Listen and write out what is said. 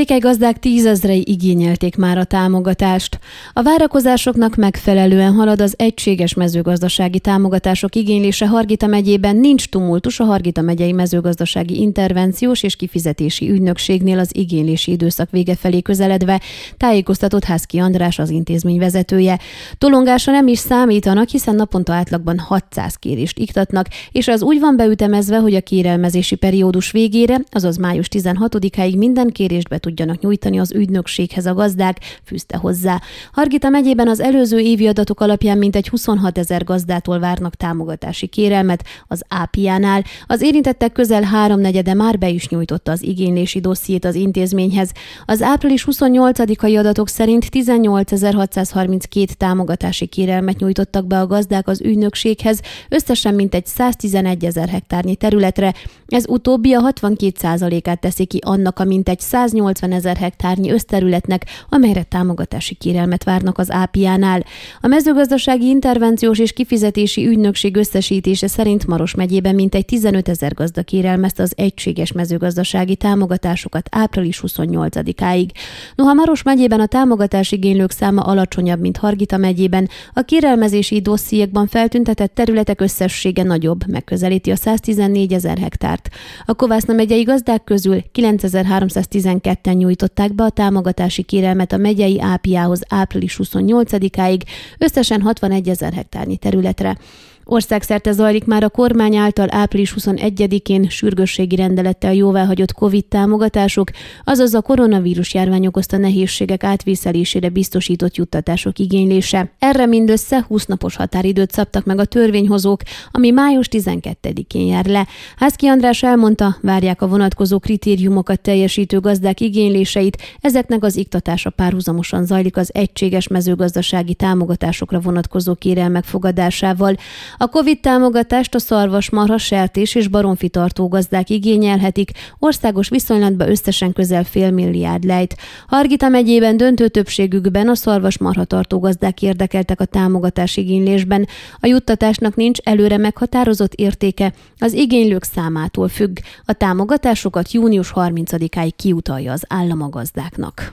székelygazdák tízezrei igényelték már a támogatást. A várakozásoknak megfelelően halad az egységes mezőgazdasági támogatások igénylése Hargita megyében, nincs tumultus a Hargita megyei mezőgazdasági intervenciós és kifizetési ügynökségnél az igénylési időszak vége felé közeledve, tájékoztatott Hászki András az intézmény vezetője. Tolongása nem is számítanak, hiszen naponta átlagban 600 kérést iktatnak, és az úgy van beütemezve, hogy a kérelmezési periódus végére, azaz május 16-áig minden kérést be tudjanak nyújtani az ügynökséghez a gazdák, fűzte hozzá. Hargita megyében az előző évi adatok alapján mintegy 26 ezer gazdától várnak támogatási kérelmet az ápiánál. Az érintettek közel háromnegyede már be is nyújtotta az igénylési dossziét az intézményhez. Az április 28-ai adatok szerint 18.632 támogatási kérelmet nyújtottak be a gazdák az ügynökséghez, összesen mintegy 111 ezer hektárnyi területre. Ez utóbbi a 62% át teszi ki annak a mintegy 180 ezer hektárnyi összterületnek, amelyre támogatási kérelmet várnak az ápiánál. A mezőgazdasági intervenciós és kifizetési ügynökség összesítése szerint Maros megyében mintegy 15 ezer gazda kérelmezte az egységes mezőgazdasági támogatásokat április 28-áig. Noha Maros megyében a támogatási igénylők száma alacsonyabb, mint Hargita megyében, a kérelmezési dossziékban feltüntetett területek összessége nagyobb, megközelíti a 114 ezer hektárt. A Kovászna megyei gazdák közül 9312-en nyújtották be a támogatási kérelmet a megyei ápiához április 28-áig, összesen 61 ezer hektárnyi területre. Országszerte zajlik már a kormány által április 21-én sürgősségi rendelettel jóváhagyott COVID támogatások, azaz a koronavírus járvány okozta nehézségek átvészelésére biztosított juttatások igénylése. Erre mindössze 20 napos határidőt szabtak meg a törvényhozók, ami május 12-én jár le. Házki András elmondta, várják a vonatkozó kritériumokat teljesítő gazdák igényléseit, ezeknek az iktatása párhuzamosan zajlik az egységes mezőgazdasági támogatásokra vonatkozó kérelmek fogadásával. A COVID támogatást a szarvasmarha, sertés és baromfi tartó gazdák igényelhetik, országos viszonylatban összesen közel fél milliárd lejt. Hargita megyében döntő többségükben a szarvasmarha tartó gazdák érdekeltek a támogatás igénylésben. A juttatásnak nincs előre meghatározott értéke, az igénylők számától függ. A támogatásokat június 30-áig kiutalja az állam a gazdáknak.